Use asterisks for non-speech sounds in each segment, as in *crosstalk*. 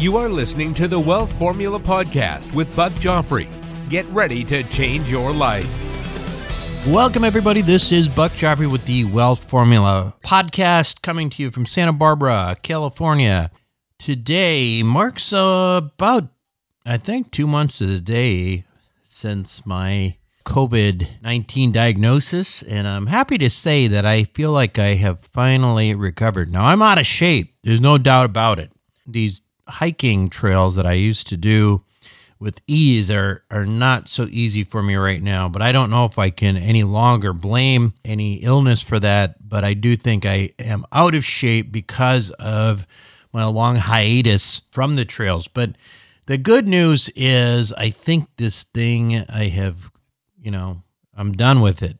You are listening to the Wealth Formula Podcast with Buck Joffrey. Get ready to change your life. Welcome, everybody. This is Buck Joffrey with the Wealth Formula Podcast coming to you from Santa Barbara, California. Today marks uh, about, I think, two months to the day since my COVID 19 diagnosis, and I'm happy to say that I feel like I have finally recovered. Now, I'm out of shape, there's no doubt about it. These hiking trails that I used to do with ease are, are not so easy for me right now, but I don't know if I can any longer blame any illness for that. But I do think I am out of shape because of my long hiatus from the trails. But the good news is, I think this thing I have, you know, I'm done with it.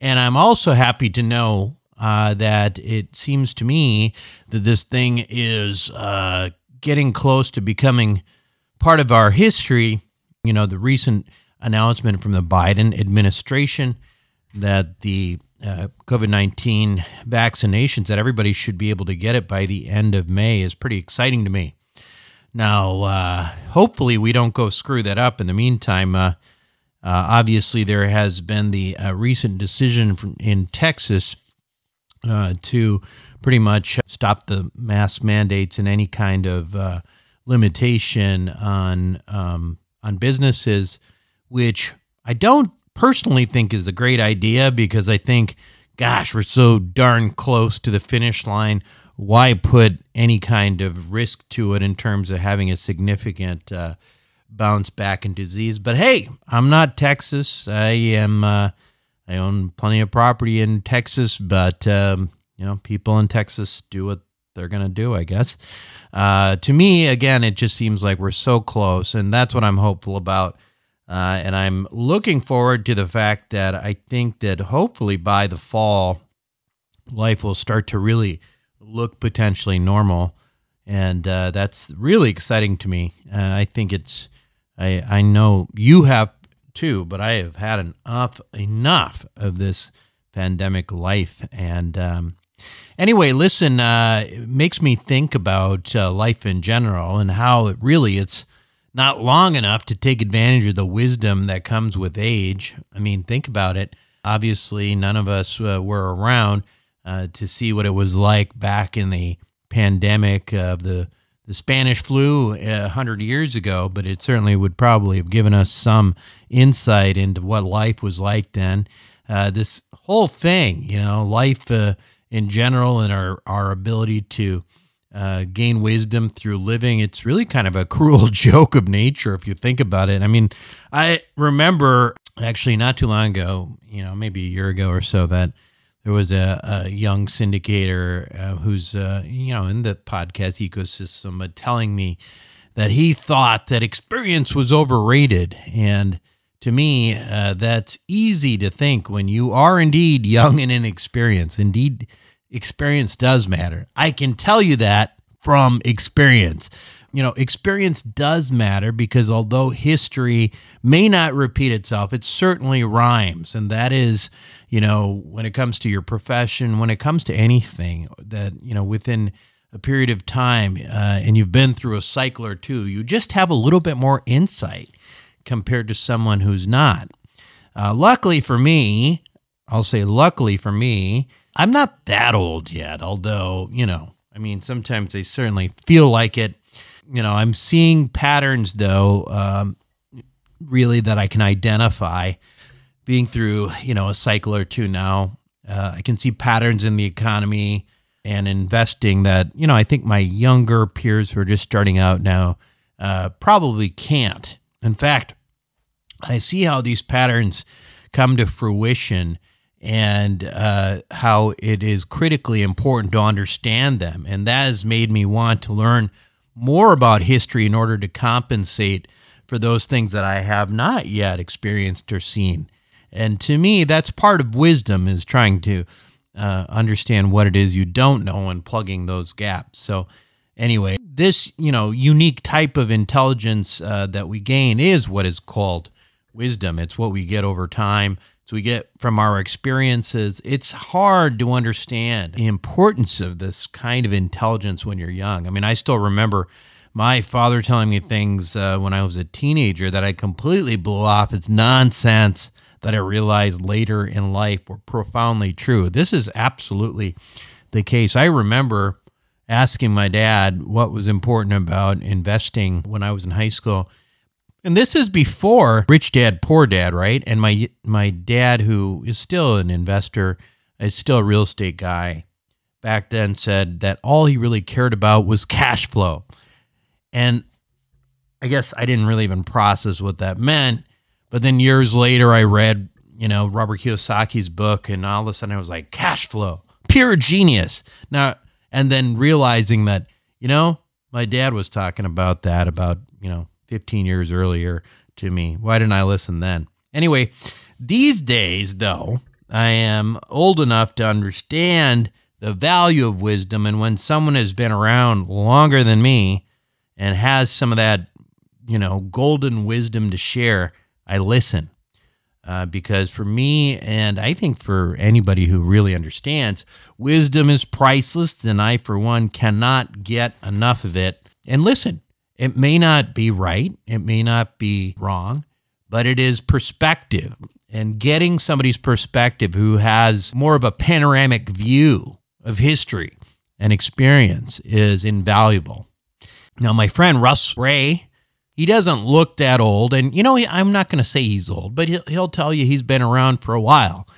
And I'm also happy to know uh, that it seems to me that this thing is uh, getting close to becoming part of our history. You know, the recent announcement from the Biden administration that the uh, COVID 19 vaccinations, that everybody should be able to get it by the end of May, is pretty exciting to me. Now, uh, hopefully, we don't go screw that up in the meantime. Uh, uh obviously, there has been the uh, recent decision from, in Texas uh, to pretty much stop the mask mandates and any kind of uh, limitation on um, on businesses, which I don't personally think is a great idea because I think, gosh, we're so darn close to the finish line. Why put any kind of risk to it in terms of having a significant uh, bounce back in disease? But hey, I'm not Texas. I am. Uh, I own plenty of property in Texas, but um, you know, people in Texas do what they're going to do, I guess. Uh, to me, again, it just seems like we're so close, and that's what I'm hopeful about. Uh, and I'm looking forward to the fact that I think that hopefully by the fall, life will start to really look potentially normal. And uh, that's really exciting to me. Uh, I think it's, I, I know you have too, but I have had enough, enough of this pandemic life. And um, Anyway, listen, uh, it makes me think about uh, life in general and how it really it's not long enough to take advantage of the wisdom that comes with age. I mean, think about it. Obviously, none of us uh, were around uh, to see what it was like back in the pandemic of the the Spanish flu a hundred years ago, but it certainly would probably have given us some insight into what life was like then. Uh, this whole thing, you know, life uh, in general and our, our ability to uh, gain wisdom through living. It's really kind of a *laughs* cruel joke of nature if you think about it. I mean, I remember actually not too long ago, you know, maybe a year ago or so, that there was a, a young syndicator uh, who's, uh, you know, in the podcast ecosystem uh, telling me that he thought that experience was overrated. And to me, uh, that's easy to think when you are indeed young and inexperienced. Indeed, experience does matter. I can tell you that from experience. You know, experience does matter because although history may not repeat itself, it certainly rhymes. And that is, you know, when it comes to your profession, when it comes to anything that, you know, within a period of time uh, and you've been through a cycle or two, you just have a little bit more insight compared to someone who's not. Uh, luckily for me, I'll say luckily for me, I'm not that old yet, although, you know, I mean, sometimes I certainly feel like it. You know, I'm seeing patterns, though, um, really that I can identify being through, you know, a cycle or two now. Uh, I can see patterns in the economy and investing that, you know, I think my younger peers who are just starting out now uh, probably can't. In fact, I see how these patterns come to fruition and uh, how it is critically important to understand them. And that has made me want to learn more about history in order to compensate for those things that I have not yet experienced or seen. And to me, that's part of wisdom is trying to uh, understand what it is you don't know and plugging those gaps. So, anyway, this you know unique type of intelligence uh, that we gain is what is called wisdom. It's what we get over time we get from our experiences. It's hard to understand the importance of this kind of intelligence when you're young. I mean, I still remember my father telling me things uh, when I was a teenager that I completely blew off as nonsense that I realized later in life were profoundly true. This is absolutely the case. I remember asking my dad what was important about investing when I was in high school. And this is before Rich Dad Poor Dad, right? And my my dad who is still an investor, is still a real estate guy, back then said that all he really cared about was cash flow. And I guess I didn't really even process what that meant. But then years later, I read, you know, Robert Kiyosaki's book, and all of a sudden I was like, cash flow, pure genius. Now, and then realizing that, you know, my dad was talking about that about, you know, 15 years earlier to me. Why didn't I listen then? Anyway, these days, though, I am old enough to understand the value of wisdom. And when someone has been around longer than me and has some of that, you know, golden wisdom to share, I listen. Uh, because for me, and I think for anybody who really understands, wisdom is priceless, and I, for one, cannot get enough of it. And listen, it may not be right, it may not be wrong, but it is perspective. And getting somebody's perspective who has more of a panoramic view of history and experience is invaluable. Now, my friend Russ Gray, he doesn't look that old. And, you know, I'm not going to say he's old, but he'll, tell you he's been around for a while.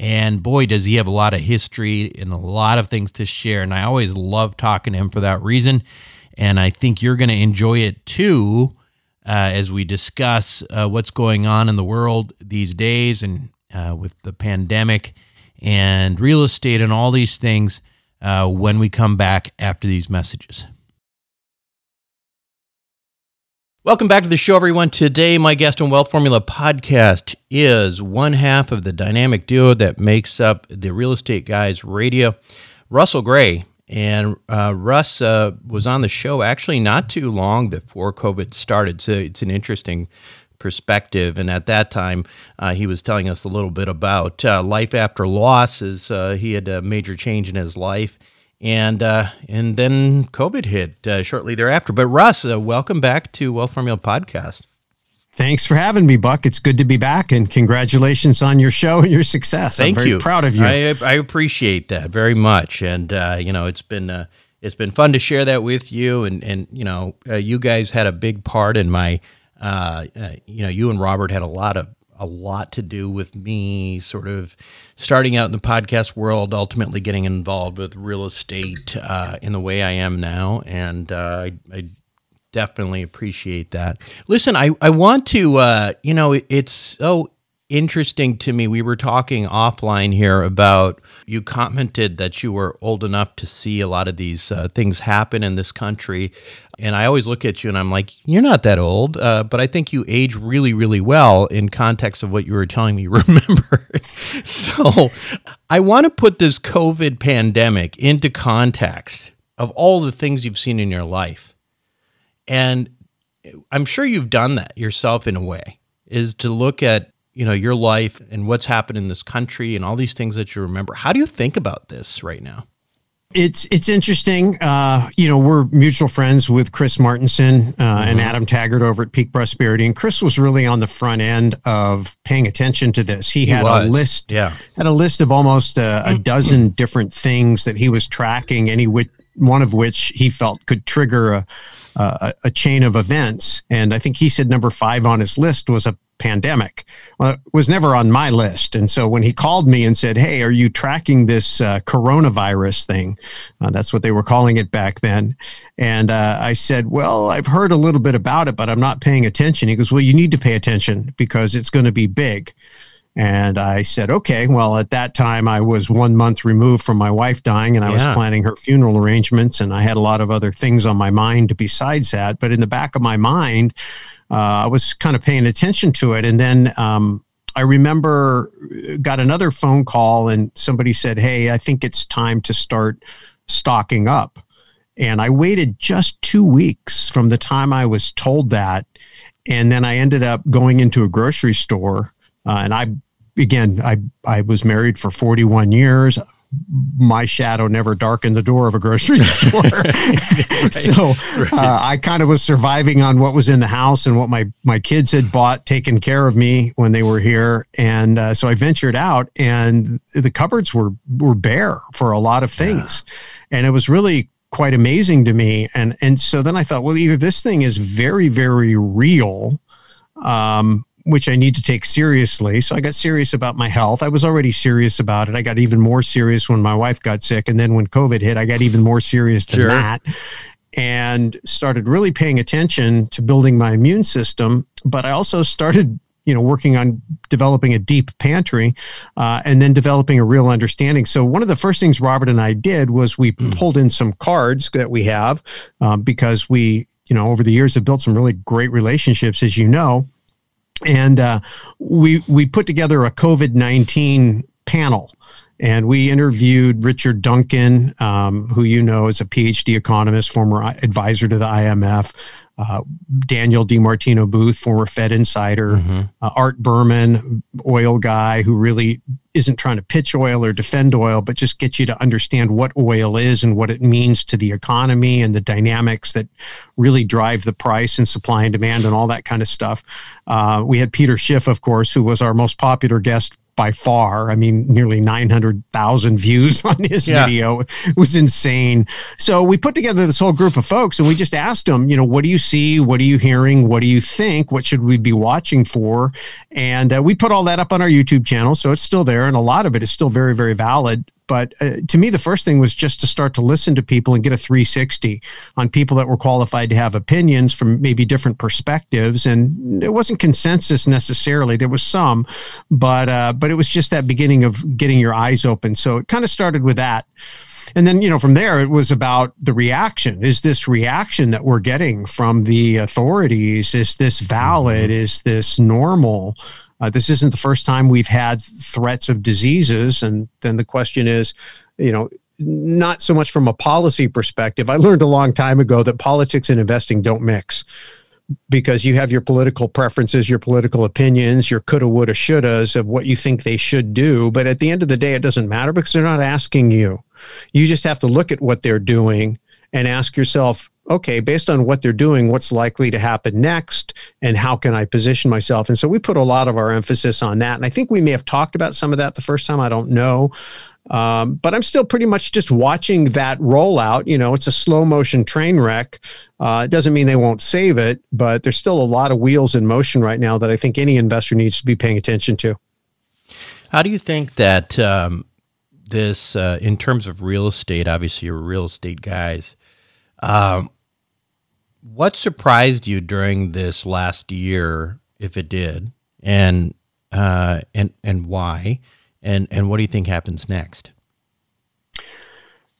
And boy, does he have a lot of history and a lot of things to share. And I always love talking to him for that reason. And I think you're going to enjoy it too uh, as we discuss uh, what's going on in the world these days and uh, with the pandemic and real estate and all these things uh, when we come back after these messages. Welcome back to the show, everyone. Today, my guest on Wealth Formula podcast is one half of the dynamic duo that makes up the Real Estate Guys Radio, Russell Gray. And uh, Russ uh, was on the show actually not too long before COVID started. So it's an interesting perspective. And at that time, uh, he was telling us a little bit about uh, life after loss, as uh, he had a major change in his life and uh, and then COVID hit shortly thereafter. But Russ, welcome back to Wealth Formula Podcast. Thanks for having me, Buck. It's good to be back, and congratulations on your show and your success. Thank I'm very you. Proud of you. I, I appreciate that very much, and uh, you know it's been uh, it's been fun to share that with you, and and you know uh, you guys had a big part in my. you know, you and Robert had a lot of a lot to do with me sort of starting out in the podcast world, ultimately getting involved with real estate uh, in the way I am now. And uh, I, I, definitely appreciate that. Listen, I, I want to, uh, you know, it, it's so interesting to me. We were talking offline here about you commented that you were old enough to see a lot of these uh, things happen in this country. And I always look at you and I'm like, you're not that old, uh, but I think you age really, really well in context of what you were telling me. *laughs* Remember, so I want to put this COVID pandemic into context of all the things you've seen in your life. And I'm sure you've done that yourself in a way, is to look at you know your life and what's happened in this country and all these things that you remember. How do you think about this right now? It's it's interesting. Uh, you know we're mutual friends with chris martenson uh, mm-hmm. and adam taggart over at peak prosperity. And chris was really on the front end of paying attention to this. He, he had was. a list yeah. had a list of almost a, a dozen different things that he was tracking any which one of which he felt could trigger a, a, a chain of events and i think he said number five on his list was a pandemic. Well, it was never on my list. And so when he called me and said, Hey, are you tracking this uh, coronavirus thing? Uh, that's what they were calling it back then. And uh, I said, Well, I've heard a little bit about it, but I'm not paying attention. He goes, Well, you need to pay attention because it's going to be big. And I said, okay, well, at that time, I was one month removed from my wife dying and I yeah. was planning her funeral arrangements. And I had a lot of other things on my mind besides that. But in the back of my mind, uh, I was kind of paying attention to it. And then um, I remember uh, got another phone call and somebody said, Hey, I think it's time to start stocking up. And I waited just two weeks from the time I was told that. And then I ended up going into a grocery store. Uh, and I, again, I, I was married for 41 years. my shadow never darkened the door of a grocery *laughs* store. *laughs* right, so right. Uh, I kind of was surviving on what was in the house and what my my kids had bought, taken care of me when they were here, and uh, so I ventured out, and the cupboards were were bare for a lot of things, yeah. and it was really quite amazing to me. And and so then I thought, well, either this thing is very very real. Um, which I need to take seriously. So I got serious about my health. I was already serious about it. I got even more serious when my wife got sick. And then when COVID hit, I got even more serious than sure. that and started really paying attention to building my immune system. But I also started you know working on developing a deep pantry uh, and then developing a real understanding so one of the first things robert and i did was we mm. pulled in some cards that we have um, because we you know over the years have built some really great relationships as you know and uh, we we put together a COVID nineteen panel, and we interviewed Richard Duncan, um, who you know is a PhD economist, former advisor to the IMF, uh, Danielle DiMartino Booth, former Fed insider, mm-hmm. uh, Art Berman, oil guy who really isn't trying to pitch oil or defend oil, but just get you to understand what oil is and what it means to the economy and the dynamics that really drive the price and supply and demand and all that kind of stuff. Uh, we had Peter Schiff, of course, who was our most popular guest by far. I mean, nearly 900,000 views *laughs* on his yeah. video. It was insane. So we put together this whole group of folks and we just asked them, you know, what do you see? What are you hearing? What do you think? What should we be watching for? And uh, we put all that up on our YouTube channel. So it's still there. And a lot of it is still very, very valid. But uh, to me, the first thing was just to start to listen to people and get a 360 on people that were qualified to have opinions from maybe different perspectives. And it wasn't consensus necessarily. There was some, but uh, but it was just that beginning of getting your eyes open. So it kind of started with that. And then, you know, from there, it was about the reaction. Is this reaction that we're getting from the authorities? Is this valid? Mm-hmm. Is this normal? Uh, this isn't the first time we've had threats of diseases. And then the question is, you know, not so much from a policy perspective. I learned a long time ago that politics and investing don't mix because you have your political preferences, your political opinions, your coulda, woulda, shouldas of what you think they should do. But at the end of the day, it doesn't matter because they're not asking you. You just have to look at what they're doing and ask yourself, okay, based on what they're doing, what's likely to happen next and how can I position myself? And so we put a lot of our emphasis on that. And I think we may have talked about some of that the first time. I don't know. Um, but I'm still pretty much just watching that rollout. You know, it's a slow motion train wreck. Uh, it doesn't mean they won't save it, but there's still a lot of wheels in motion right now that I think any investor needs to be paying attention to. How do you think that um, this, uh, in terms of real estate, obviously you're real estate guys, um, what surprised you during this last year, if it did, and uh, and and why, and and what do you think happens next?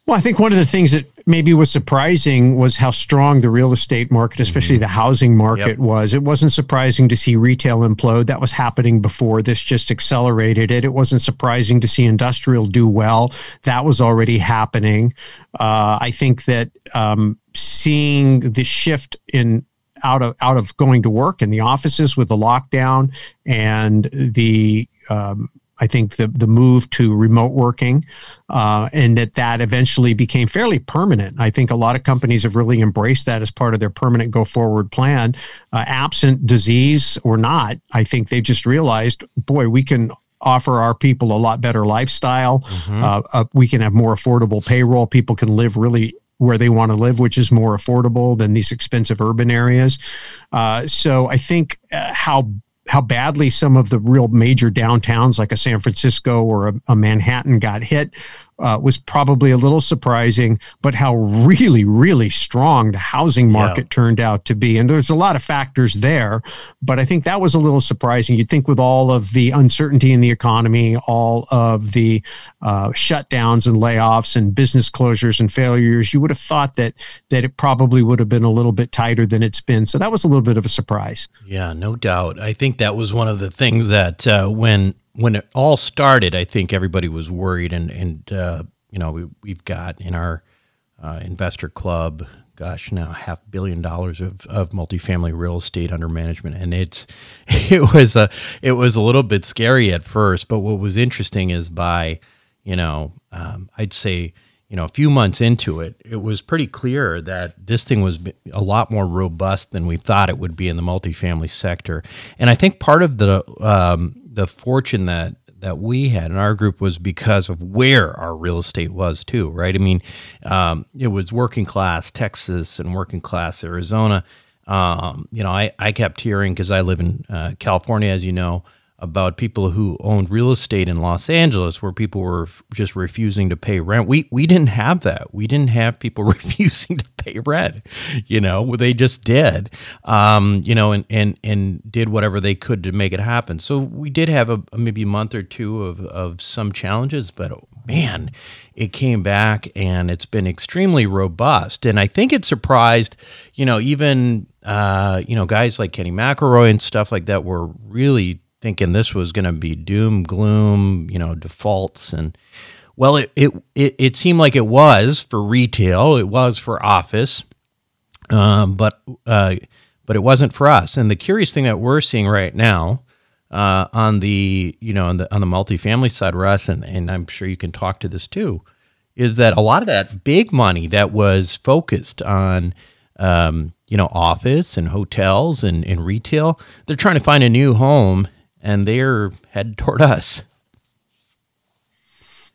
Well, I think one of the things that maybe was surprising was how strong the real estate market, especially mm-hmm. the housing market, yep. was. It wasn't surprising to see retail implode. That was happening before. This just accelerated it. It wasn't surprising to see industrial do well. That was already happening. Uh, I think that um, seeing the shift in out of out of going to work in the offices with the lockdown and the um, I think the the move to remote working, uh, and that that eventually became fairly permanent. I think a lot of companies have really embraced that as part of their permanent go forward plan, uh, absent disease or not. I think they've just realized, boy, we can offer our people a lot better lifestyle. Mm-hmm. Uh, uh we can have more affordable payroll. People can live really where they want to live, which is more affordable than these expensive urban areas. Uh, so I think uh, how how badly some of the real major downtowns like a San Francisco or a, a Manhattan got hit uh, was probably a little surprising, but how really, really strong the housing market yeah. turned out to be. And there's a lot of factors there, but I think that was a little surprising. You'd think with all of the uncertainty in the economy, all of the uh, shutdowns and layoffs and business closures and failures, you would have thought that that it probably would have been a little bit tighter than it's been. So that was a little bit of a surprise. Yeah, no doubt. I think that was one of the things that uh, when when it all started, I think everybody was worried, and and uh, you know we we've got in our uh, investor club, gosh, now half billion dollars of, of multifamily real estate under management, and it's *laughs* it was a it was a little bit scary at first, but what was interesting is by you know, um, I'd say, you know, a few months into it, it was pretty clear that this thing was a lot more robust than we thought it would be in the multifamily sector. And I think part of the um, the fortune that that we had in our group was because of where our real estate was too, right? I mean, um, it was working class Texas and working class Arizona. Um, you know, I, I kept hearing because I live in uh, California, as you know, about people who owned real estate in Los Angeles where people were just refusing to pay rent. We we didn't have that. We didn't have people *laughs* refusing to pay rent. You know, they just did. Um, you know, and and and did whatever they could to make it happen. So we did have a, maybe a month or two of of some challenges, but man, it came back and it's been extremely robust. And I think it surprised, you know, even uh, you know guys like Kenny McElroy and stuff like that were really thinking this was going to be doom, gloom, you know, defaults. And well, it, it, it, it, seemed like it was for retail, it was for office, um, but, uh, but it wasn't for us. And the curious thing that we're seeing right now, uh, on the you know on the on the multifamily side, Russ, and, and I'm sure you can talk to this too, is that a lot of that big money that was focused on um, you know office and hotels and, and retail, they're trying to find a new home and they're headed toward us.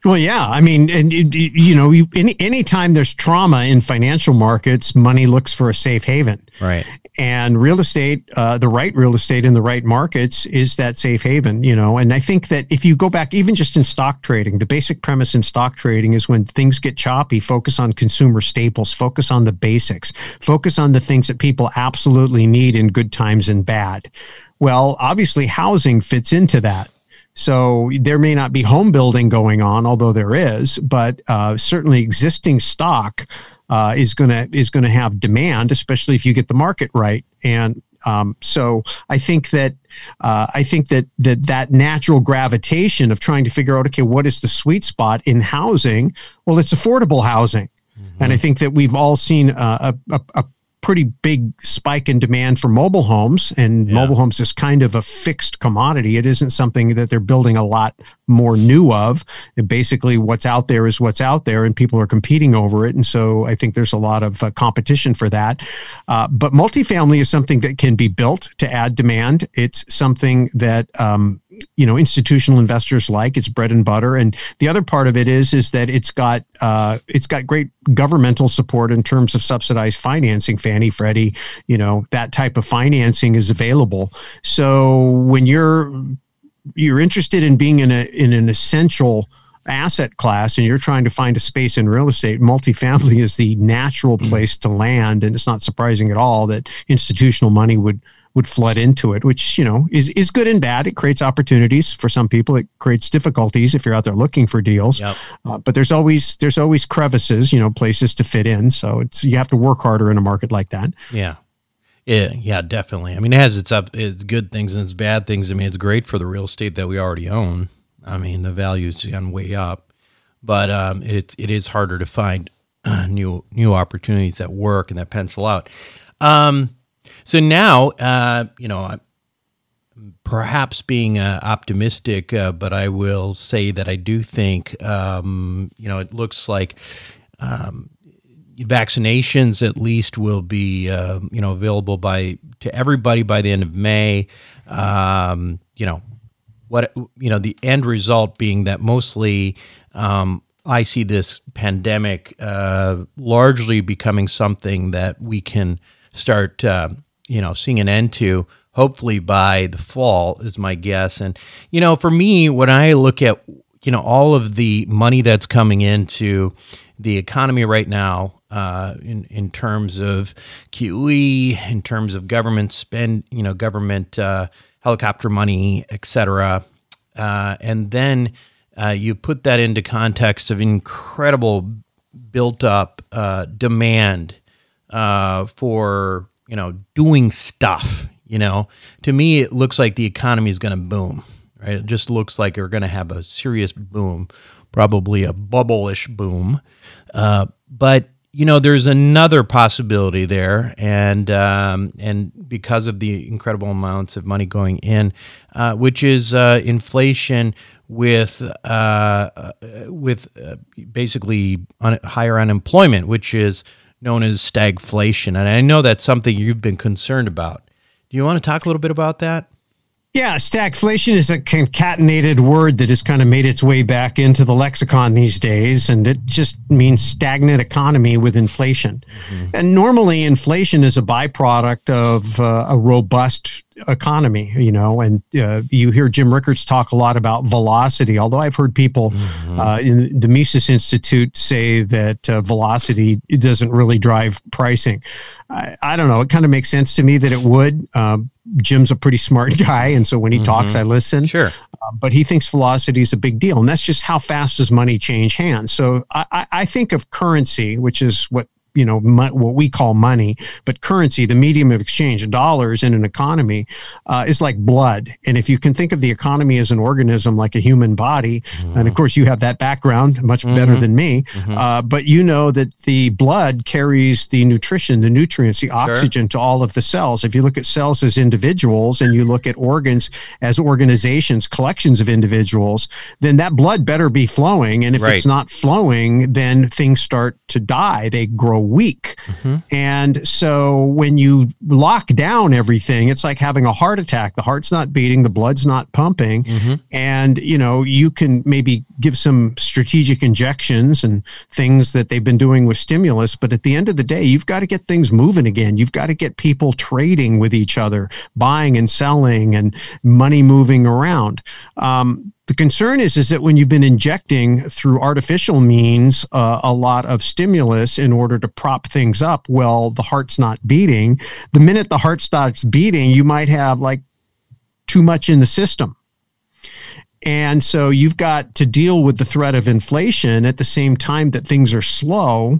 Well, yeah. I mean, and you know, you, any anytime there's trauma in financial markets, money looks for a safe haven. Right. And real estate, uh, the right real estate in the right markets is that safe haven. You know, and I think that if you go back, even just in stock trading, the basic premise in stock trading is when things get choppy, focus on consumer staples, focus on the basics, focus on the things that people absolutely need in good times and bad. Well, obviously, housing fits into that. So there may not be home building going on, although there is, but uh, certainly existing stock uh, is going to is going to have demand, especially if you get the market right. And um, so I think that uh, I think that that that natural gravitation of trying to figure out okay, what is the sweet spot in housing? Well, it's affordable housing, mm-hmm. and I think that we've all seen a, a, a pretty big spike in demand for mobile homes and yeah. mobile homes is kind of a fixed commodity. It isn't something that they're building a lot more new of. And basically what's out there is what's out there and people are competing over it and so i think there's a lot of uh, competition for that. Uh, but multifamily is something that can be built to add demand. It's something that um, you know institutional investors like it's bread and butter. And the other part of it is is that it's got uh, it's got great governmental support in terms of subsidized financing fannie freddie you know that type of financing is available. So when you're you're interested in being in a in an essential asset class and you're trying to find a space in real estate, multifamily is the natural place to land. And it's not surprising at all that institutional money would would flood into it, which you know is is good and bad. It creates opportunities for some people. It creates difficulties if you're out there looking for deals. Yep. Uh, but there's always there's always crevices, you know, places to fit in. So it's you have to work harder in a market like that. Yeah. Yeah, yeah, definitely. I mean, it has its up, its good things and its bad things. I mean, it's great for the real estate that we already own. I mean, the value's gone way up, but um, it it is harder to find uh, *clears throat* new new opportunities that work and that pencil out. Um, so now, uh, you know, perhaps being uh, optimistic, uh, but I will say that I do think, um, you know, it looks like um, vaccinations at least will be, uh, you know, available by to everybody by the end of May. Um, you know, what you know, the end result being that mostly. Um, I see this pandemic uh, largely becoming something that we can start uh, you know seeing an end to hopefully by the fall is my guess and you know for me when i look at you know all of the money that's coming into the economy right now uh, in in terms of QE, in terms of government spend, you know, government uh, helicopter money, etc. Uh, and then uh, you put that into context of incredible built up uh, demand uh, for you know, doing stuff. You know, to me, it looks like the economy is going to boom. Right? It just looks like we're going to have a serious boom, probably a bubble-ish boom. Uh, but you know, there's another possibility there, and um, and because of the incredible amounts of money going in, uh, which is uh, inflation, with uh, uh, with uh, basically un- higher unemployment, which is known as stagflation. And I know that's something you've been concerned about. Do you want to talk a little bit about that? Yeah, stagflation is a concatenated word that has kind of made its way back into the lexicon these days, and it just means stagnant economy with inflation. Mm-hmm. And normally, inflation is a byproduct of uh, a robust economy, you know, and uh, you hear Jim Rickards talk a lot about velocity, although I've heard people mm-hmm. uh, in the Mises Institute say that uh, velocity doesn't really drive pricing. I, I, don't know. It kind of makes sense to me that it would. Um, Jim's a pretty smart *laughs* guy, and so when he mm-hmm. talks, I listen. Sure. Uh, but he thinks velocity is a big deal, and that's just how fast does money change hands. So I, I think of currency, which is what you know mo- what we call money but currency the medium of exchange dollars in an economy uh, is like blood and if you can think of the economy as an organism like a human body mm-hmm. and of course you have that background much mm-hmm. better than me mm-hmm. uh, but you know that the blood carries the nutrition the nutrients the oxygen sure. to all of the cells if you look at cells as individuals and you look at organs as organizations collections of individuals then that blood better be flowing and if right. it's not flowing then things start to die they grow weak. Mm-hmm. And so when you lock down everything, it's like having a heart attack. The heart's not beating, the blood's not pumping. Mm-hmm. And, you know, you can maybe give some strategic injections and things that they've been doing with stimulus. But at the end of the day, you've got to get things moving again. You've got to get people trading with each other, buying and selling, and money moving around. Um, the concern is is that when you've been injecting through artificial means uh, a lot of stimulus in order to prop things up, well, the heart's not beating. The minute the heart starts beating, you might have like too much in the system. And so you've got to deal with the threat of inflation at the same time that things are slow.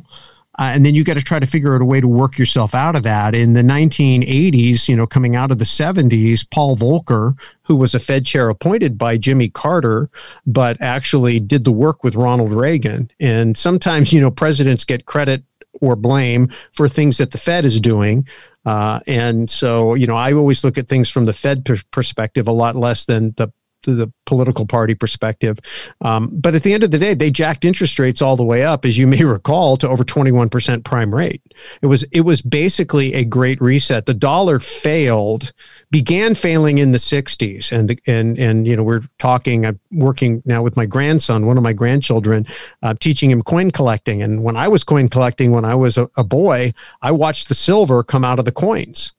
Uh, and then you got to try to figure out a way to work yourself out of that. In the 1980s, you know, coming out of the 70s, Paul Volcker, who was a Fed chair appointed by Jimmy Carter, but actually did the work with Ronald Reagan. And sometimes, you know, presidents get credit or blame for things that the Fed is doing. Uh, and so, you know, I always look at things from the Fed per- perspective a lot less than the the political party perspective. Um, but at the end of the day, they jacked interest rates all the way up, as you *laughs* may recall, to over 21% prime rate. It was it was basically a great reset. The dollar failed, began failing in the 60s, and the, and and you know we're talking. I'm working now with my grandson, one of my grandchildren, uh, teaching him coin collecting. And when I was coin collecting, when I was a, a boy, I watched the silver come out of the coins.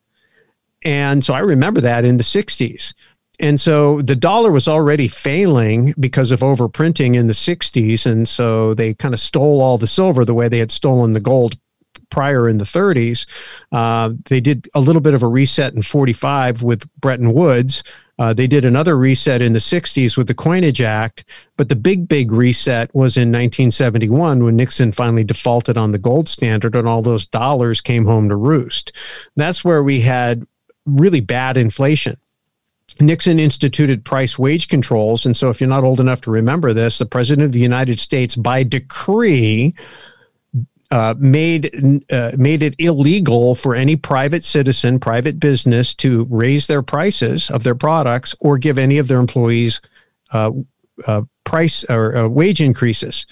And so I remember that in the 60s. And so the dollar was already failing because of overprinting in the 60s. And so they kind of stole all the silver the way they had stolen the gold prior in the 30s. Uh, they did a little bit of a reset in 45 with Bretton Woods. Uh, they did another reset in the 60s with the Coinage Act. But the big, big reset was in 1971 when Nixon finally defaulted on the gold standard and all those dollars came home to roost. That's where we had really bad inflation. Nixon instituted price wage controls. And so, if you're not old enough to remember this, the President of the United States, by decree, uh, made uh, made it illegal for any private citizen, private business, to raise their prices of their products or give any of their employees uh, uh price or uh, wage increases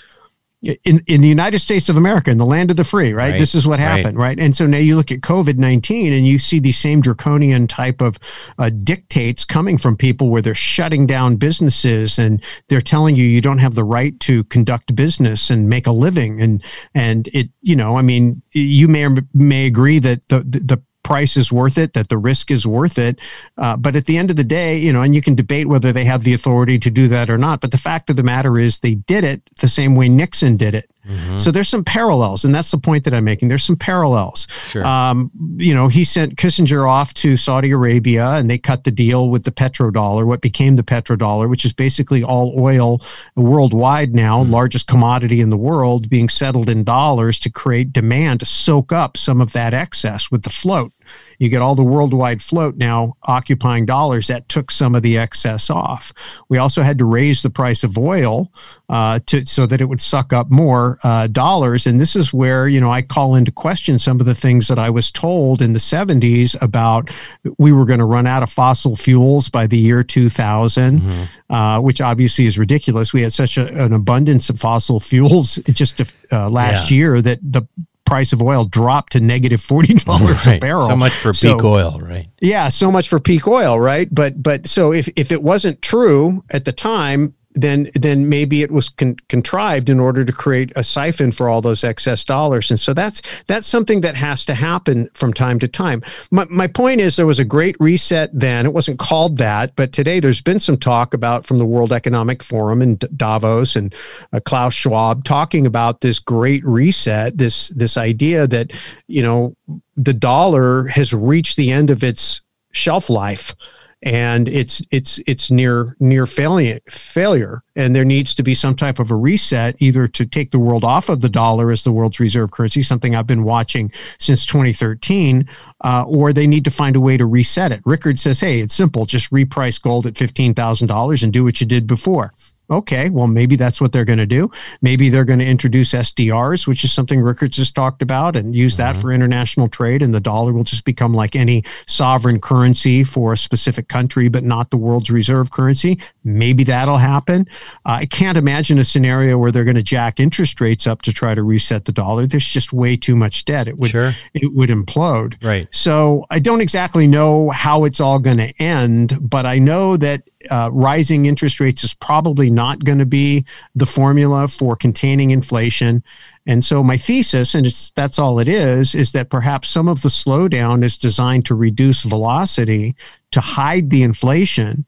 in, in the United States of America, in the land of the free, right? right. This is what happened, right. right. And so now you look at COVID 19 and you see these same draconian type of uh, dictates coming from people where they're shutting down businesses and they're telling you you don't have the right to conduct business and make a living. And, and it, you know, I mean, you may or may agree that the, the, the price is worth it, that the risk is worth it. Uh, but at the end of the day, you know, and you can debate whether they have the authority to do that or not. But the fact of the matter is they did it the same way Nixon did it. Mm-hmm. So there's some parallels, and that's the point that I'm making. There's some parallels. Sure. Um, you know, he sent Kissinger off to Saudi Arabia, and they cut the deal with the petrodollar, what became the petrodollar, which is basically all oil worldwide now, mm-hmm. largest commodity in the world, being settled in dollars to create demand to soak up some of that excess with the float. You get all the worldwide float now occupying dollars. That took some of the excess off. We also had to raise the price of oil uh, to so that it would suck up more uh, dollars. And this is where you know I call into question some of the things that I was told in the 70s about we were going to run out of fossil fuels by the year 2000, mm-hmm. uh, which obviously is ridiculous. We had such a, an abundance of fossil *laughs* fuels just uh, last yeah. year that the price of oil dropped to negative forty dollars right. a barrel. So much for so, peak oil, right? Yeah, so much for peak oil, right? But but so if if it wasn't true at the time, then then maybe it was con- contrived in order to create a siphon for all those excess dollars. And so that's that's something that has to happen from time to time. My, my point is there was a great reset then. It wasn't called that but today there's been some talk about from the world economic forum and davos and uh, klaus schwab talking about this great reset this this idea that you know the dollar has reached the end of its shelf life and it's it's it's near near failure failure. And there needs to be some type of a reset either to take the world off of the dollar as the world's reserve currency something i've been watching since 2013 uh, or they need to find a way to reset it. Rickard says hey it's simple. Just reprice gold at $15000 and do what you did before okay, well, maybe that's what they're going to do. Maybe they're going to introduce SDRs, which is something Rickards has talked about, and use mm-hmm. that for international trade. And the dollar will just become like any sovereign currency for a specific country, but not the world's reserve currency. Maybe that'll happen. Uh, I can't imagine a scenario where they're going to jack interest rates up to try to reset the dollar. There's just way too much debt. It would sure. it would implode. Right. So I don't exactly know how it's all going to end, but I know that uh, rising interest rates is probably not going to be the formula for containing inflation. And so my thesis, and it's that's all it is, is that perhaps some of the slowdown is designed to reduce velocity to hide the inflation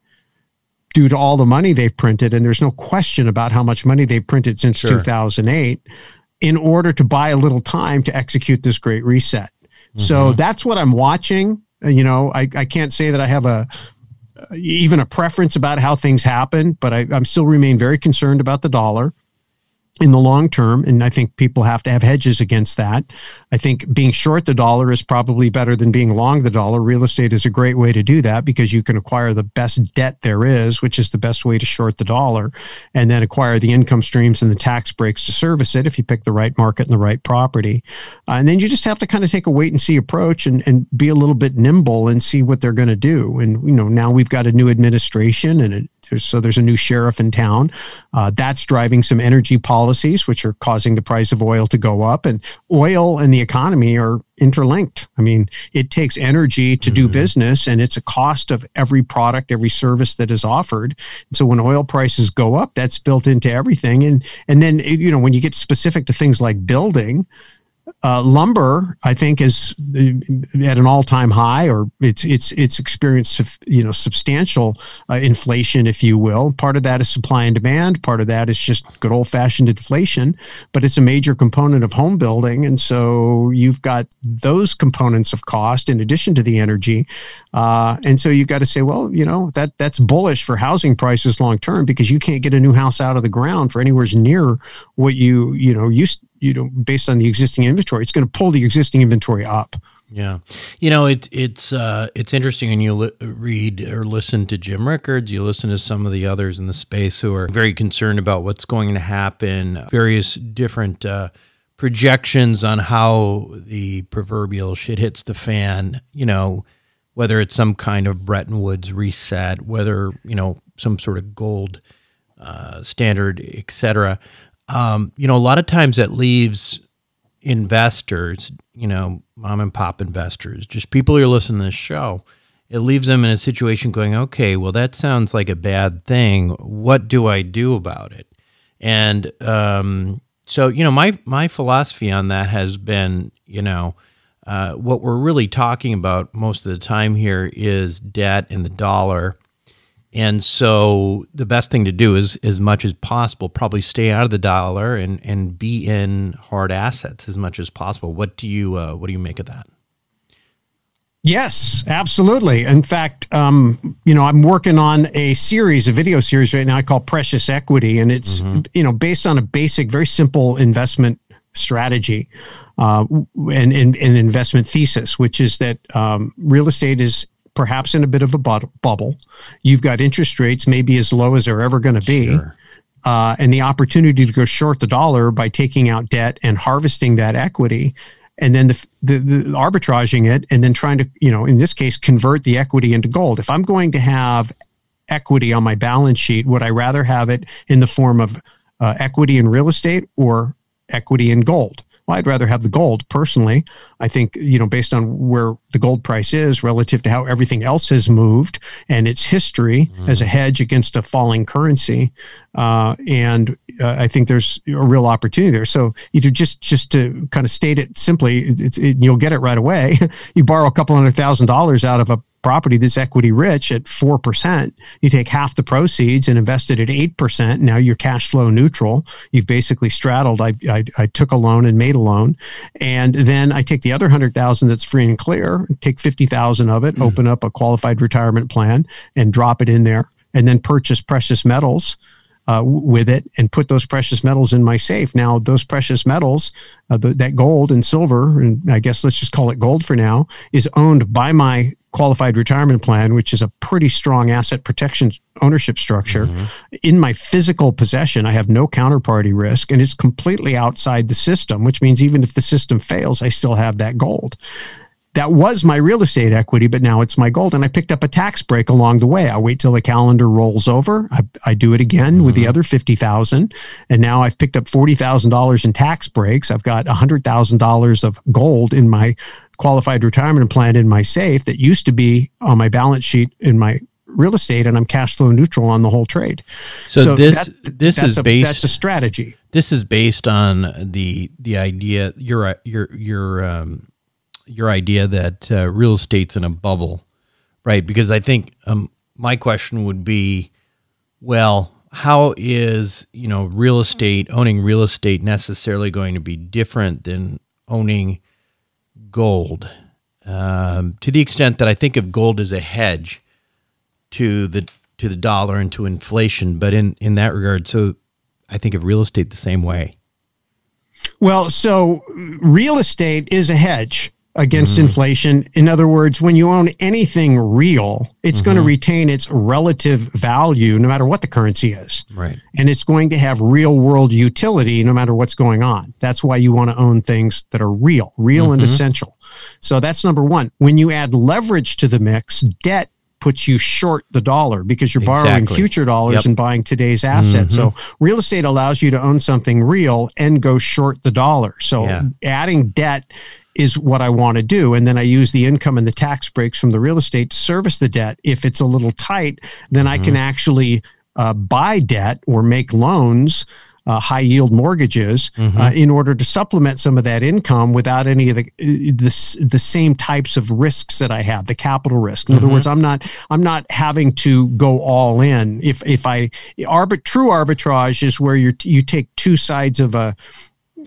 due to all the money they've printed. And there's no question about how much money they've printed since sure. 2008 in order to buy a little time to execute this great reset. Mm-hmm. So that's what I'm watching. You know, I, I can't say that I have a even a preference about how things happen, but I, I'm still remain very concerned about the dollar in the long term. And I think people have to have hedges against that. I think being short the dollar is probably better than being long the dollar. Real estate is a great way to do that because you can acquire the best debt there is, which is the best way to short the dollar, and then acquire the income streams and the tax breaks to service it if you pick the right market and the right property. Uh, and then you just have to kind of take a wait and see approach and, and be a little bit nimble and see what they're going to do. And, you know, now we've got a new administration and it, there's, so there's a new sheriff in town. Uh, that's driving some energy policies, which are causing the price of oil to go up. And oil and the economy are interlinked. I mean, it takes energy to do mm-hmm. business, and it's a cost of every product, every service that is offered. So when oil prices go up, that's built into everything. And and then you know when you get specific to things like building, uh, lumber, I think, is uh, at an all-time high, or it's it's it's experienced you know substantial uh, inflation, if you will. Part of that is supply and demand. Part of that is just good old-fashioned inflation. But it's a major component of home building, and so you've got those components of cost in addition to the energy, uh, and so you've got to say, well, you know that that's bullish for housing prices long term because you can't get a new house out of the ground for anywhere near what you you know used you know, based on the existing inventory, it's going to pull the existing inventory up. Yeah, you know it, it's uh, it's interesting when you li- read or listen to Jim Rickards, you listen to some of the others in the space who are very concerned about what's going to happen, various different uh, projections on how the proverbial shit hits the fan. You know, whether it's some kind of Bretton Woods reset, whether you know some sort of gold uh, standard, etc um, you know, a lot of times that leaves investors, you know, mom and pop investors, just people who are listening to this show, it leaves them in a situation going, okay, well, that sounds like a bad thing. What do I do about it? And um, so, you know, my my philosophy on that has been, you know, uh, what we're really talking about most of the time here is debt and the dollar and so the best thing to do is, as much as possible, probably stay out of the dollar and, and be in hard assets as much as possible. What do you uh, what do you make of that? Yes, absolutely. In fact, um, you know, I'm working on a series, a video series right now I call Precious Equity, and it's mm-hmm. you know based on a basic, very simple investment strategy uh, and, and, and investment thesis, which is that um, real estate is perhaps in a bit of a bubble. You've got interest rates maybe as low as they're ever going to be. Sure. Uh, and the opportunity to go short the dollar by taking out debt and harvesting that equity and then the, the, the, arbitraging it and then trying to you know in this case convert the equity into gold if i'm going to have equity on my balance sheet would i rather have it in the form of uh, equity in real estate or equity in gold well, I'd rather have the gold personally. I think, you know, based on where the gold price is relative to how everything else has moved and its history mm. as a hedge against a falling currency. Uh, and uh, I think there's a real opportunity there. So either just, just to kind of state it simply, it's, it, you'll get it right away. *laughs* you borrow a couple hundred thousand dollars out of a property that's equity rich at 4%, you take half the proceeds and invest it at 8%. Now you're cash flow neutral. You've basically straddled. I, I, I took a loan and made a loan. And then I take the other 100,000 that's free and clear, take 50,000 of it, mm. open up a qualified retirement plan and drop it in there and then purchase precious metals uh, with it and put those precious metals in my safe. Now, those precious metals, uh, the, that gold and silver, and I guess let's just call it gold for now, is owned by my qualified retirement plan, which is a pretty strong asset protection ownership structure. Mm-hmm. In my physical possession, I have no counterparty risk and it's completely outside the system, which means even if the system fails, I still have that gold that was my real estate equity, but now it's my gold. And I picked up a tax break along the way. I wait till the calendar rolls over. I, I do it again mm-hmm. with the mm-hmm. other 50,000. And now I've picked up $40,000 in tax breaks. I've got $100,000 of gold in my qualified retirement plan in my safe that used to be on my balance sheet in my real estate and I'm cash flow neutral on the whole trade. So, so this that, this is a, based that's a strategy. This is based on the the idea your your your um your idea that uh, real estate's in a bubble, right? Because I think um, my question would be, well, how is you know real estate owning real estate necessarily going to be different than owning gold? Um, to the extent that I think of gold as a hedge to the to the dollar and to inflation, but in in that regard, so I think of real estate the same way. Well, so real estate is a hedge against mm-hmm. inflation. In other words, when you own anything real, it's mm-hmm. going to retain its relative value no matter what the currency is. Right. And it's going to have real world utility no matter what's going on. That's why you want to own things that are real, real mm-hmm. and essential. So that's number one. When you add leverage to the mix, debt puts you short the dollar because you're borrowing exactly. future dollars yep. and buying today's assets. Mm-hmm. So real estate allows you to own something real and go short the dollar. So yeah. adding debt is what I want to do. And then I use the income and the tax breaks from the real estate to service the debt. If it's a little tight, then mm-hmm. I can mm-hmm. actually uh, buy debt or make loans. Uh, high yield mortgages mm-hmm. uh, in order to supplement some of that income without any of the, the the same types of risks that I have the capital risk in mm-hmm. other words I'm not I'm not having to go all in if if I arbit true arbitrage is where you you take two sides of a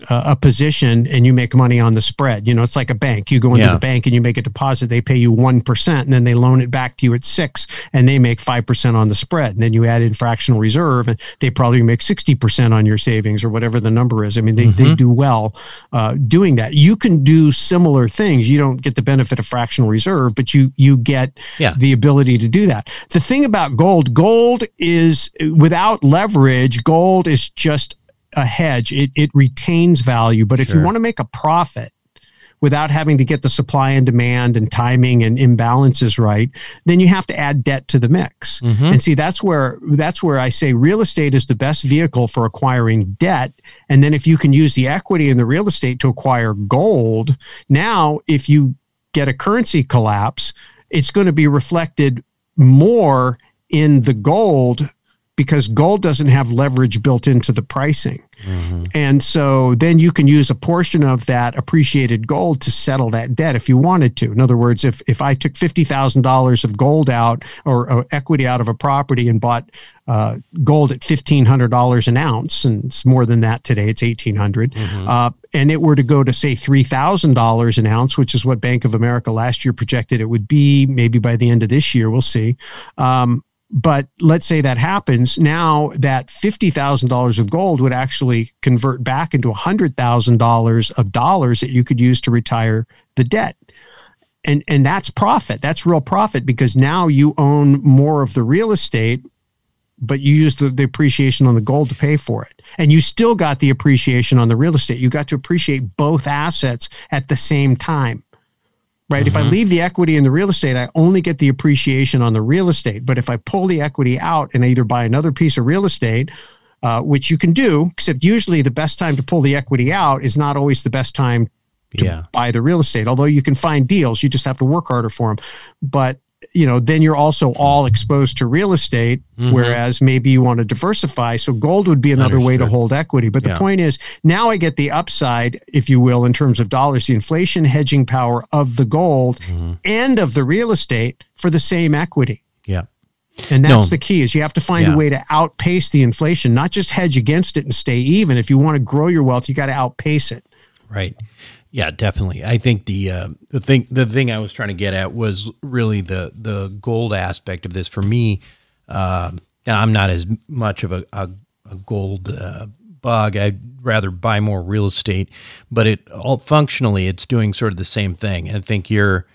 a position and you make money on the spread. You know, it's like a bank. You go into yeah. the bank and you make a deposit, they pay you 1%, and then they loan it back to you at 6 and they make 5% on the spread. And then you add in fractional reserve and they probably make 60% on your savings or whatever the number is. I mean, they, mm-hmm. they do well uh, doing that. You can do similar things. You don't get the benefit of fractional reserve, but you you get yeah. the ability to do that. The thing about gold, gold is without leverage, gold is just a hedge. It, it retains value. But if sure. you want to make a profit without having to get the supply and demand and timing and imbalances right, then you have to add debt to the mix. Mm-hmm. And see, that's where that's where I say real estate is the best vehicle for acquiring debt. And then if you can use the equity in the real estate to acquire gold, now if you get a currency collapse, it's going to be reflected more in the gold because gold doesn't have leverage built into the pricing. Mm-hmm. And so then you can use a portion of that appreciated gold to settle that debt if you wanted to. In other words, if, if I took $50,000 of gold out or, or, equity out of a property and bought uh, gold at $1,500 an ounce, and it's more than that today, it's 1800 mm-hmm. uh, and it were to go to say $3,000 an ounce, which is what Bank of America last year projected it would be, maybe by the end of this year, we'll see. Um, but let's say that happens now that $50,000 of gold would actually convert back into $100,000 of dollars that you could use to retire the debt. And, and that's profit. That's real profit because now you own more of the real estate, but you use the, the appreciation on the gold to pay for it. And you still got the appreciation on the real estate. You got to appreciate both assets at the same time right? Mm-hmm. If I mm-hmm. leave the equity in the real estate, I only get the appreciation on the real estate. But if I pull the equity out and I either buy another piece of real estate, uh, which you can do, except usually the best time to pull the equity out is not always the best time to yeah. buy the real estate. Although you can find deals, you just have to work harder for them. But you know, then you're also all exposed to real estate, mm-hmm. whereas maybe you want to diversify. So gold would be another Understood. way to hold equity. But the point is, now I get the upside, if you will, in terms of dollars, the inflation hedging power of the gold mm-hmm. and of the real estate for the same equity. Yeah. And that's no. the key is you have to find yeah. a way to outpace the inflation, not just hedge against it and stay even. If you want to grow your wealth, you got to outpace it. Right. Yeah, definitely. I think the uh, the thing the thing I was trying to get at was really the the gold aspect of this. For me, uh, I'm not as much of a, a, a gold uh, bug. I'd rather buy more real estate, but it all functionally it's doing sort of the same thing. I think you're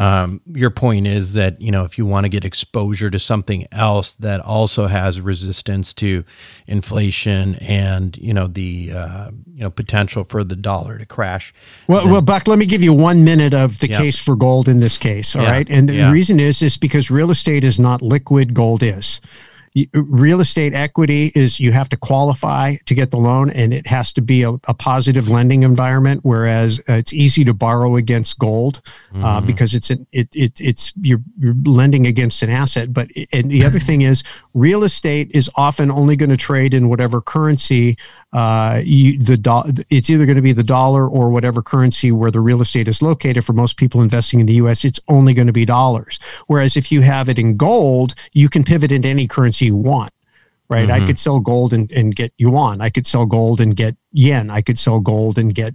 um, your point is that you know if you want to get exposure to something else that also has resistance to inflation and you know the uh, you know potential for the dollar to crash. Well, well, Buck, let me give you one minute of the yeah. case for gold in this case. All yeah. right, and the yeah. reason is is because real estate is not liquid, gold is real estate equity is you have to qualify to get the loan and it has to be a, a positive lending environment whereas uh, it's easy to borrow against gold uh, mm-hmm. uh, because it's an, it, it it's you're, you're, lending against an asset but and the other thing is real estate is often only going to trade in whatever currency uh, you, the do- it's either going to be the dollar or whatever currency where the real estate is located. For most people investing in the U.S., it's only going to be dollars. Whereas if you have it in gold, you can pivot into any currency you want. Right? Mm-hmm. I could sell gold and, and get yuan. I could sell gold and get yen. I could sell gold and get,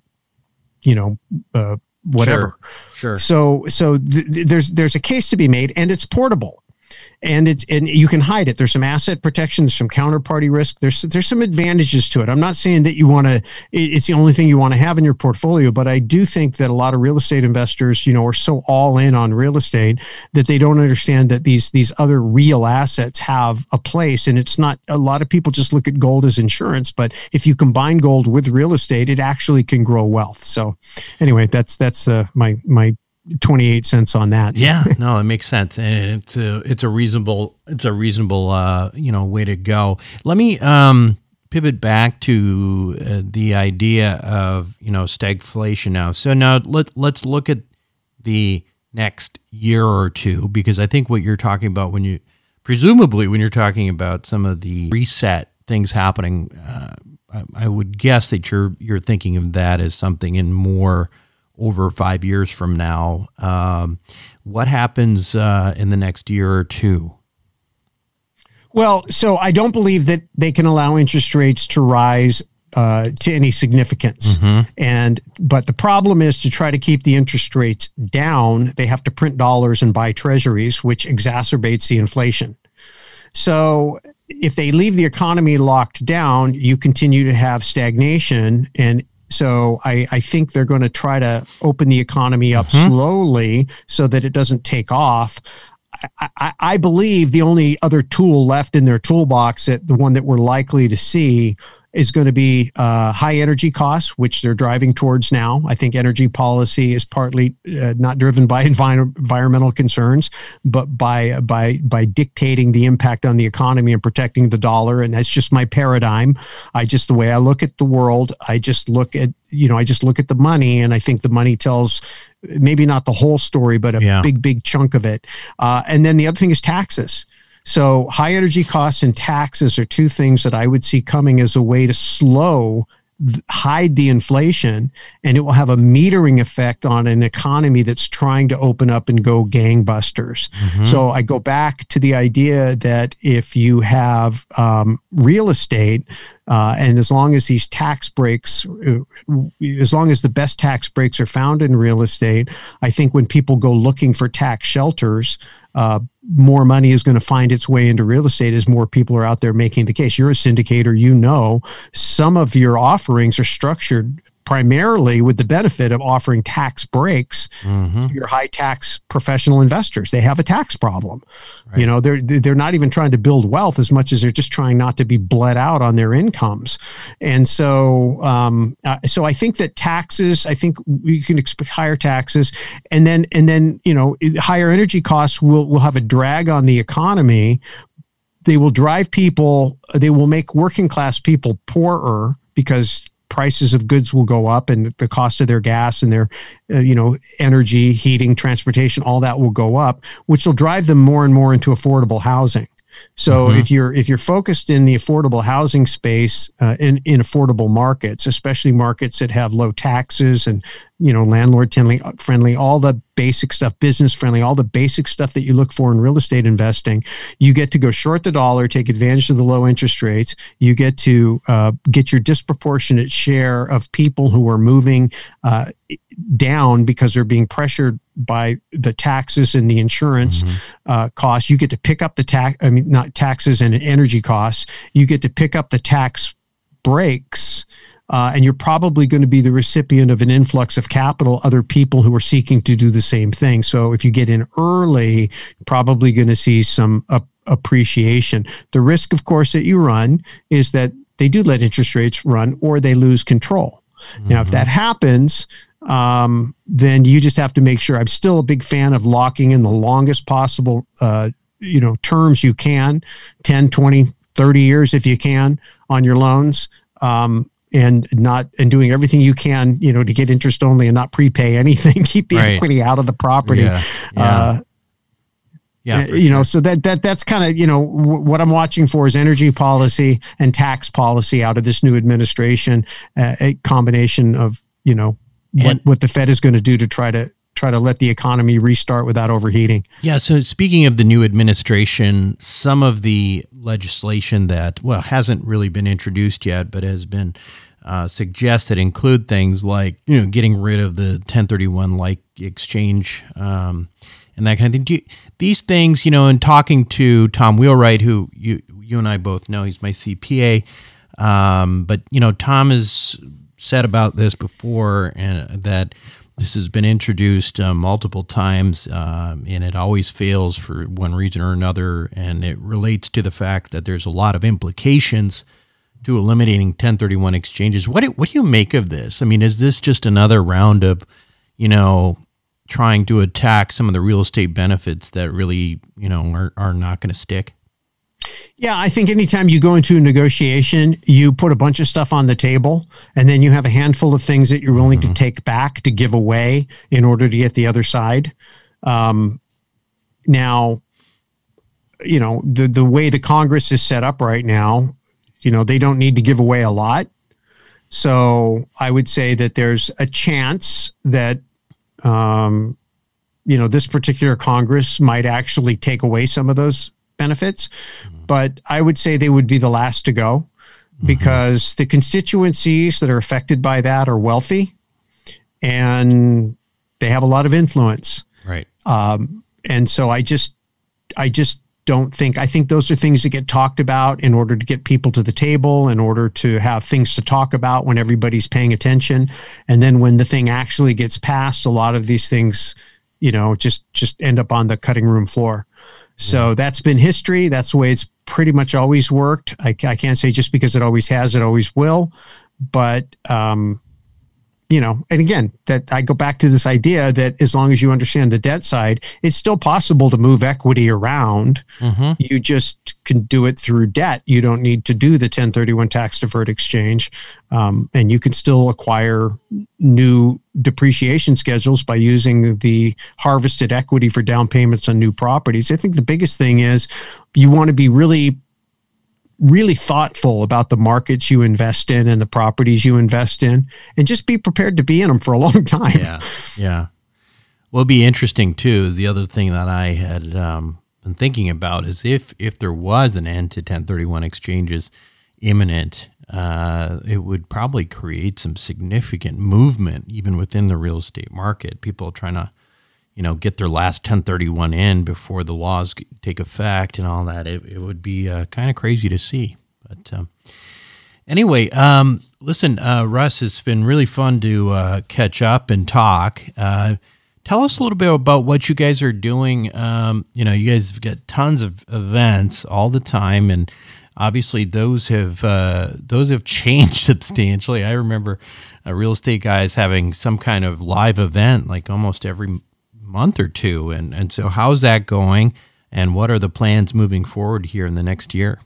you know, uh, whatever. Sure. sure. So so th- there's there's a case to be made, and it's portable and it's and you can hide it. There's some asset protection, there's some counterparty risk. There's there's some advantages to it. I'm not saying that you want to. It's the only thing you want to have in your portfolio, but I do think that a lot of real estate investors, you know, are so all in on real estate that they don't understand that these these other real assets have a place. And it's not a lot of people just look at gold as insurance, but if you combine gold with real estate, it actually can grow wealth. So, anyway, that's that's uh, my my 28 cents on that. yeah, no, it makes sense. And it's a it's a reasonable it's a reasonable uh, you know, way to go. Let me um pivot back to uh, the idea of, you know, stagflation now. So now let let's look at the next year or two because I think what you're talking about when you presumably when you're talking about some of the reset things happening uh, I, I would guess that you're you're thinking of that as something in more over five years from now. Um, what happens uh, in the next year or two? Well, so I don't believe that they can allow interest rates to rise uh, to any significance. Mm-hmm. And but the problem is to try to keep the interest rates down, they have to print dollars and buy treasuries, which exacerbates the inflation. So if they leave the economy locked down, you continue to have stagnation and so I, I think they're going to try to open the economy up mm-hmm. slowly so that it doesn't take off. I, I, I, believe the only other tool left in their toolbox, that the one that we're likely to see, is going to be uh, high energy costs, which they're driving towards now. I think energy policy is partly uh, not driven by *laughs* envi- environmental concerns, but by by by dictating the impact on the economy and protecting the dollar. And that's just my paradigm. I just the way I look at the world. I just look at you know I just look at the money, and I think the money tells maybe not the whole story, but a yeah. big big chunk of it. Uh, and then the other thing is taxes so, high energy costs and taxes are two things that I would see coming as a way to slow hide the inflation and it will have a metering effect on an economy that's trying to open up and go gangbusters. Mm-hmm. So I go back to the idea that if you have um, real estate, Uh, and as long as these tax breaks, uh, as long as the best tax breaks are found in real estate, I think when people go looking for tax shelters, uh, more money is going to find its way into real estate as more people are out there making the case. You're a syndicator, you know, some of your offerings are structured primarily with the benefit of offering tax breaks mm-hmm. to your high tax professional investors. They have a tax problem. Right. You know, they're they're not even trying to build wealth as much as they're just trying not to be bled out on their incomes. And so, um, uh, so I think that taxes. I think you can expect higher taxes, and then and then you know higher energy costs will will have a drag on the economy. They will drive people. They will make working class people poorer because prices of goods will go up and the cost of their gas and their uh, you know energy heating transportation all that will go up which will drive them more and more into affordable housing so mm-hmm. if you're if you're focused in the affordable housing space uh, in in affordable markets, especially markets that have low taxes and you know landlord friendly, all the basic stuff, business friendly, all the basic stuff that you look for in real estate investing, you get to go short the dollar, take advantage of the low interest rates. You get to uh, get your disproportionate share of people who are moving uh, down because they're being pressured by the taxes and the insurance mm-hmm. uh, costs. You get to pick up the tax, I mean, not taxes and energy costs. You get to pick up the tax breaks. Uh, and you're probably going to be the recipient of an influx of capital, other people who are seeking to do the same thing. So if you get in early, probably going to see some appreciation. The risk, of course, that you run is that they do let interest rates run or they lose control. Mm-hmm. Now, if that mm-hmm. happens, um, then you just have to make sure. I'm still a big fan of locking in the longest possible, uh, you know, terms you can 10, 20, 30 years if you can on your loans. Um, and not and doing everything you can, you know, to get interest only and not prepay anything, *laughs* keep the right. equity out of the property. Yeah. yeah. Uh, yeah, you sure. know, so that that that's kind of you know w- what I'm watching for is energy policy and tax policy out of this new administration, uh, a combination of you know what, what the Fed is going to do to try to try to let the economy restart without overheating. Yeah. So speaking of the new administration, some of the legislation that well hasn't really been introduced yet, but has been uh, suggested include things like you know getting rid of the 1031 like exchange. Um, and that kind of thing. You, these things, you know, in talking to Tom Wheelwright, who you you and I both know, he's my CPA. Um, but you know, Tom has said about this before, and that this has been introduced uh, multiple times, uh, and it always fails for one reason or another. And it relates to the fact that there's a lot of implications to eliminating 1031 exchanges. What do, what do you make of this? I mean, is this just another round of, you know, trying to attack some of the real estate benefits that really, you know, are, are not going to stick? Yeah, I think anytime you go into a negotiation, you put a bunch of stuff on the table, and then you have a handful of things that you're willing mm-hmm. to take back to give away in order to get the other side. Um, now, you know the the way the Congress is set up right now, you know they don't need to give away a lot. So I would say that there's a chance that um, you know this particular Congress might actually take away some of those benefits, but I would say they would be the last to go because mm-hmm. the constituencies that are affected by that are wealthy and they have a lot of influence. Right. Um, and so I just, I just don't think, I think those are things that get talked about in order to get people to the table, in order to have things to talk about when everybody's paying attention. And then when the thing actually gets passed, a lot of these things, you know, just, just end up on the cutting room floor. So that's been history. That's the way it's pretty much always worked. I, I can't say just because it always has, it always will. But um, you know, and again, that I go back to this idea that as long as you understand the debt side, it's still possible to move equity around. Mm-hmm. You just can do it through debt. You don't need to do the 1031 tax deferred exchange. Um, and you can still acquire new depreciation schedules by using the harvested equity for down payments on new properties. I think the biggest thing is you want to be really really thoughtful about the markets you invest in and the properties you invest in and just be prepared to be in them for a *laughs* long time. Yeah. Yeah. What'll be interesting too is the other thing that I had um, been thinking about is if if there was an end to 1031 exchanges imminent, uh, it would probably create some significant movement even within the real estate market. People trying to, you know, get their last 1031 in before the laws take effect and all that. It, it would be uh, kind of crazy to see. But um, anyway, um, listen, uh, Russ, it's been really fun to uh, catch up and talk. Uh, tell us a little bit about what you guys are doing. Um, you know, you guys have got tons of events all the time, and obviously those have uh, those have *laughs* changed substantially. I remember uh, real estate guys having some kind of live event like almost every month or two, and and so how's that going? And what are the plans moving forward here in the next year?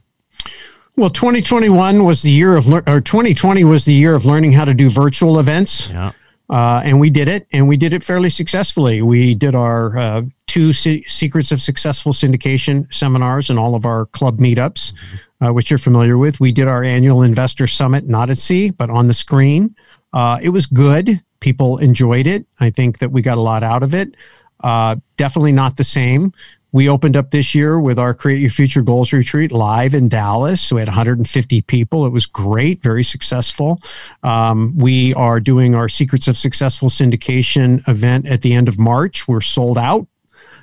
Well, 2021 was the year of, or 2020 was the year of learning how to do virtual events. Yeah. Uh, and we did it, and we did it fairly successfully. We did our uh, two se- secrets of successful syndication seminars and all of our club meetups, mm-hmm. uh, which you're familiar with. We did our annual investor summit, not at sea, but on the screen. Uh, it was good. People enjoyed it. I think that we got a lot out of it. Uh, definitely not the same we opened up this year with our Create Your Future Goals retreat live in Dallas. We had 150 people. It was great, very successful. Um, we are doing our Secrets of Successful Syndication event at the end of March. We're sold out.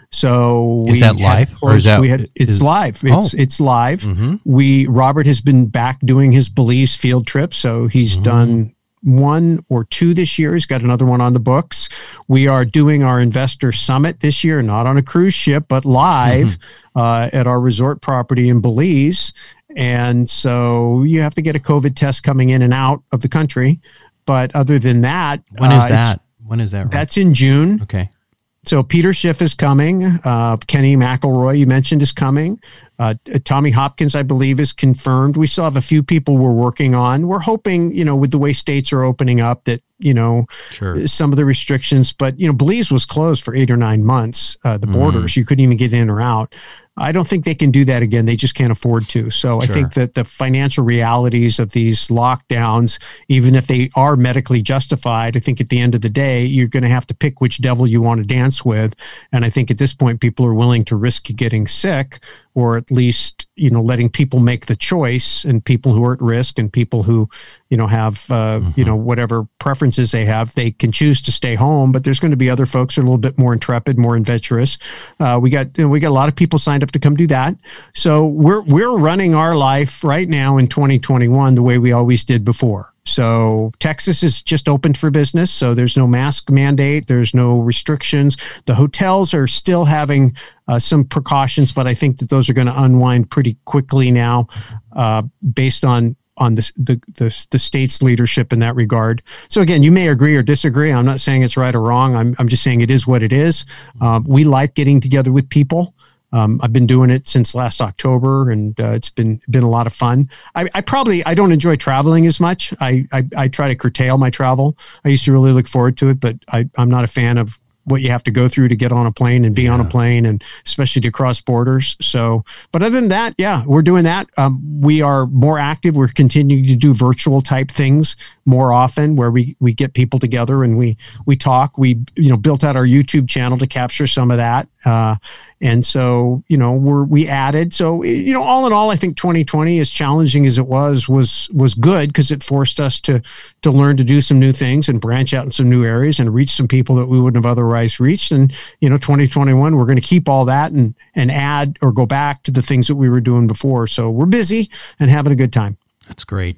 So is that live or is that we had, it's is, live? It's oh. it's live. Mm-hmm. We Robert has been back doing his Belize field trip, so he's mm-hmm. done one or two this year. He's got another one on the books. We are doing our investor summit this year, not on a cruise ship, but live mm-hmm. uh, at our resort property in Belize. And so you have to get a COVID test coming in and out of the country. But other than that, when is uh, that? When is that? Right? That's in June. Okay. So Peter Schiff is coming. Uh, Kenny McElroy, you mentioned, is coming. Uh, Tommy Hopkins, I believe, is confirmed. We still have a few people we're working on. We're hoping, you know, with the way states are opening up, that you know sure. some of the restrictions. But you know, Belize was closed for eight or nine months. Uh, the borders, mm. you couldn't even get in or out. I don't think they can do that again. They just can't afford to. So sure. I think that the financial realities of these lockdowns, even if they are medically justified, I think at the end of the day, you're going to have to pick which devil you want to dance with. And I think at this point, people are willing to risk getting sick or at least you know letting people make the choice and people who are at risk and people who you know have uh, mm-hmm. you know whatever preferences they have they can choose to stay home but there's going to be other folks who are a little bit more intrepid more adventurous. Uh, we got you know, we got a lot of people signed up to come do that. So we're we're running our life right now in 2021 the way we always did before so Texas is just opened for business. So there's no mask mandate. There's no restrictions. The hotels are still having uh, some precautions, but I think that those are going to unwind pretty quickly now, uh, based on on the, the, the the state's leadership in that regard. So again, you may agree or disagree. I'm not saying it's right or wrong. I'm I'm just saying it is what it is. Um, we like getting together with people. Um, I've been doing it since last October, and uh, it's been been a lot of fun. I, I, probably I don't enjoy traveling as much. I, I, I try to curtail my travel. I used to really look forward to it, but I, I'm not a fan of what you have to go through to get on a plane and be yeah. on a plane and especially to cross borders. So, but other than that, yeah, we're doing that. Um, we are more active. We're continuing to do virtual type things more often where we, we get people together and we, we talk, we, you know, built out our YouTube channel to capture some of that. Uh, and so, you know, we're, we added, so, you know, all in all, I think 2020 as challenging as it was, was, was good because it forced us to, to learn to do some new things and branch out in some new areas and reach some people that we wouldn't have otherwise reached. And, you know, 2021, we're going to keep all that and, and add or go back to the things that we were doing before. So we're busy and having a good time. That's great.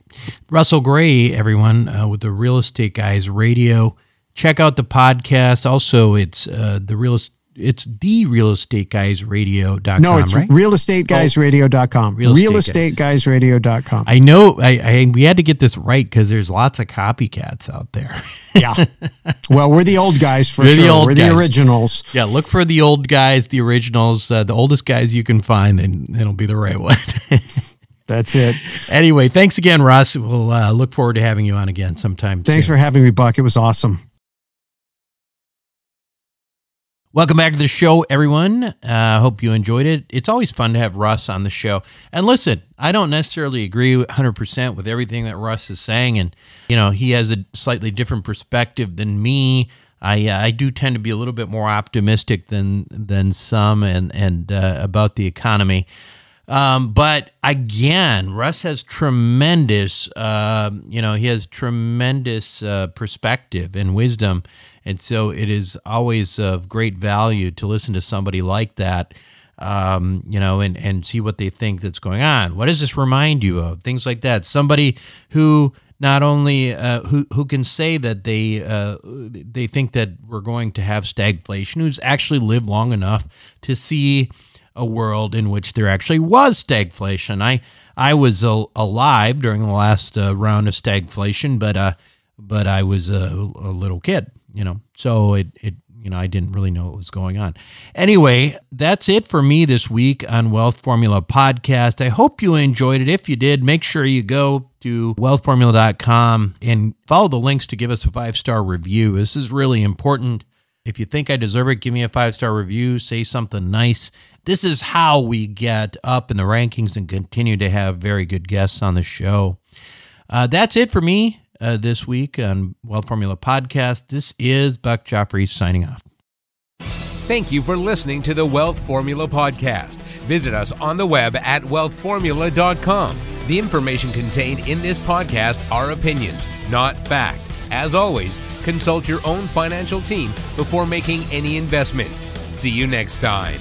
Russell Gray, everyone, uh, with the Real Estate Guys Radio. Check out the podcast. Also, it's uh, the real it's the real estate guys radio.com. No, it's right? real estate guys radio.com. Real, real estate guys radio.com. I know I, I we had to get this right because there's lots of copycats out there. yeah. *laughs* Well, we're the old guys for we're sure. The old we're guys. the originals. Yeah. Look for the old guys, the originals, uh, the oldest guys you can find, and it'll be the right one. *laughs* That's it. *laughs* Anyway, thanks again, Russ. We'll uh, look forward to having you on again sometime. Thanks soon. for having me, Buck. It was awesome. Welcome back to the show, everyone. I uh, hope you enjoyed it. It's always fun to have Russ on the show. And listen, I don't necessarily agree 100% with everything that Russ is saying. And, you know, he has a slightly different perspective than me. I, uh, I do tend to be a little bit more optimistic than than some and, and uh, about the economy. Um, but again, Russ has tremendous, uh, you know, he has tremendous uh, perspective and wisdom. And so it is always of great value to listen to somebody like that, um, you know, and, and see what they think that's going on. What does this remind you of? Things like that. Somebody who not only uh, who who can say that they uh, they think that we're going to have stagflation, who's actually lived long enough to see a world in which there actually was stagflation. I I was uh, alive during the last uh, round of stagflation, but uh, but I was a, a little kid, you know, so it it you know, I didn't really know what was going on. Anyway, that's it for me this week on Wealth Formula Podcast. I hope you enjoyed it. If you did, make sure you go to wealthformula.com and follow the links to give us a five star review. This is really important. If you think I deserve it, give me a five star review, say something nice. This is how we get up in the rankings and continue to have very good guests on the show. Uh, that's it for me uh, this week on Wealth Formula Podcast. This is Buck Joffrey signing off. Thank you for listening to the Wealth Formula Podcast. Visit us on the web at wealthformula.com. The information contained in this podcast are opinions, not fact. As always, consult your own financial team before making any investment. See you next time.